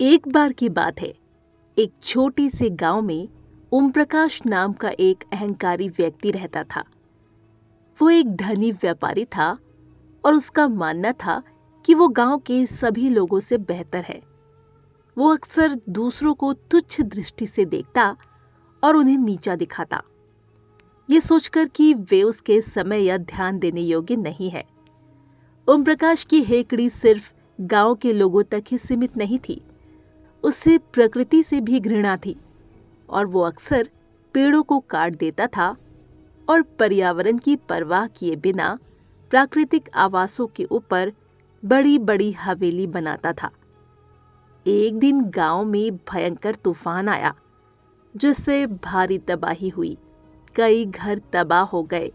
एक बार की बात है। एक छोटे से गाँव में ओम प्रकाश नाम का एक अहंकारी व्यक्ति रहता था। वो एक धनी व्यापारी था और उसका मानना था कि वो गाँव के सभी लोगों से बेहतर है। वो अक्सर दूसरों को तुच्छ दृष्टि से देखता और उन्हें नीचा दिखाता। ये सोचकर कि वे उसके समय या ध्यान देने योग्य नहीं है। ओम प्रकाश की हेकड़ी सिर्फ़ गाँव के लोगों तक ही सीमित नहीं थी। उसे प्रकृति से भी घृणा थी और वो अक्सर पेड़ों को काट देता था और पर्यावरण की परवाह किए बिना प्राकृतिक आवासों के ऊपर बड़ी बड़ी हवेली बनाता था। एक दिन गाँव में भयंकर तूफ़ान आया, जिससे भारी तबाही हुई। कई घर तबाह हो गए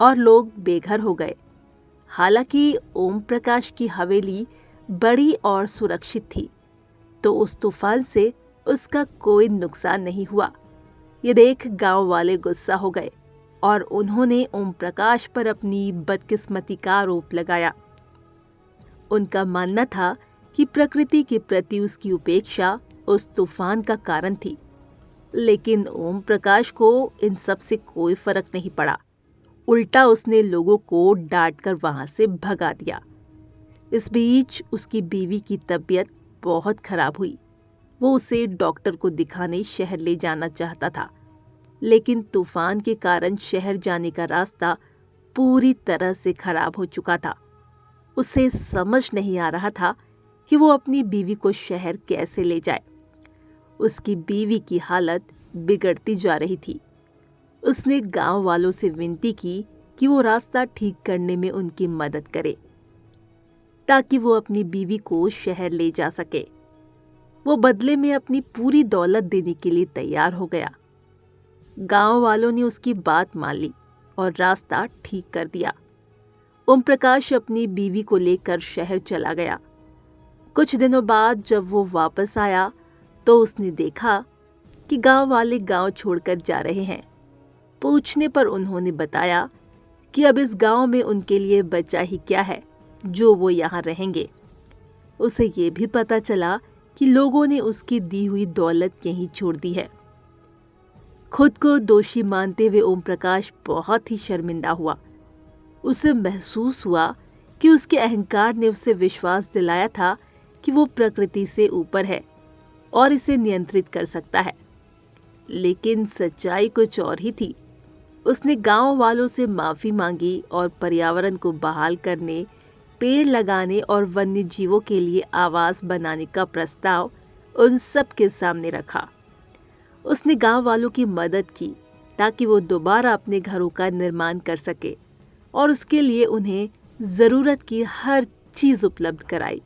और लोग बेघर हो गए। हालाँकि ओम प्रकाश की हवेली बड़ी और सुरक्षित थी। तो उस तूफ़ान से उसका कोई नुकसान नहीं हुआ। ये देख गाँव वाले गुस्सा हो गए और उन्होंने ओम प्रकाश पर अपनी बदकिस्मती का आरोप लगाया। उनका मानना था कि प्रकृति के प्रति उसकी उपेक्षा उस तूफ़ान का कारण थी, लेकिन ओम प्रकाश को इन सबसे कोई फ़र्क नहीं पड़ा। उल्टा उसने लोगों को डांट कर वहाँ से भगा दिया। इस बीच उसकी बीवी की तबीयत बहुत खराब हुई। वो उसे डॉक्टर को दिखाने शहर ले जाना चाहता था। लेकिन तूफ़ान के कारण शहर जाने का रास्ता पूरी तरह से खराब हो चुका था। उसे समझ नहीं आ रहा था कि वो अपनी बीवी को शहर कैसे ले जाए। उसकी बीवी की हालत बिगड़ती जा रही थी। उसने गाँव वालों से विनती की कि वो रास्ता ठीक करने में उनकी मदद करे। ताकि वो अपनी बीवी को शहर ले जा सके। वो बदले में अपनी पूरी दौलत देने के लिए तैयार हो गया। गाँव वालों ने उसकी बात मान ली और रास्ता ठीक कर दिया। ओम प्रकाश अपनी बीवी को लेकर शहर चला गया। कुछ दिनों बाद जब वो वापस आया तो उसने देखा कि गाँव वाले गाँव छोड़कर जा रहे हैं। पूछने पर उन्होंने बताया कि अब इस गाँव में उनके लिए बचा ही क्या है। जो वो यहाँ रहेंगे। उसे ये भी पता चला कि लोगों ने उसकी दी हुई दौलत यहीं छोड़ दी है। खुद को दोषी मानते हुए ओम प्रकाश बहुत ही शर्मिंदा हुआ। उसे महसूस हुआ कि उसके अहंकार ने उसे विश्वास दिलाया था कि वो प्रकृति से ऊपर है और इसे नियंत्रित कर सकता है। लेकिन सच्चाई कुछ और ही थी। उसने गाँव वालों से माफ़ी मांगी और पर्यावरण को बहाल करने पेड़ लगाने और वन्य जीवों के लिए आवास बनाने का प्रस्ताव उन सब के सामने रखा। उसने गाँव वालों की मदद की ताकि वो दोबारा अपने घरों का निर्माण कर सके और उसके लिए उन्हें ज़रूरत की हर चीज़ उपलब्ध कराई।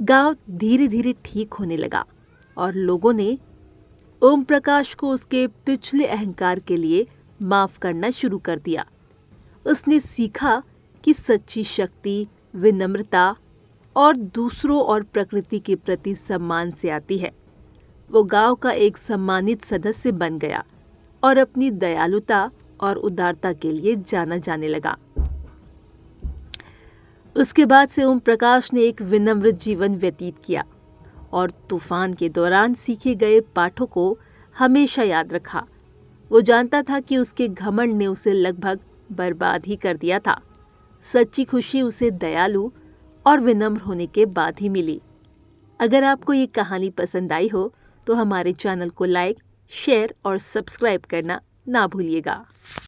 गाँव धीरे धीरे ठीक होने लगा और लोगों ने ओम प्रकाश को उसके पिछले अहंकार के लिए माफ़ करना शुरू कर दिया। उसने सीखा कि सच्ची शक्ति विनम्रता और दूसरों और प्रकृति के प्रति सम्मान से आती है। वो गाँव का एक सम्मानित सदस्य बन गया और अपनी दयालुता और उदारता के लिए जाना जाने लगा। उसके बाद से ओम प्रकाश ने एक विनम्र जीवन व्यतीत किया और तूफ़ान के दौरान सीखे गए पाठों को हमेशा याद रखा। वो जानता था कि उसके घमंड ने उसे लगभग बर्बाद ही कर दिया था। सच्ची खुशी उसे दयालु और विनम्र होने के बाद ही मिली। अगर आपको ये कहानी पसंद आई हो तो हमारे चैनल को लाइक, शेयर और सब्सक्राइब करना ना भूलिएगा।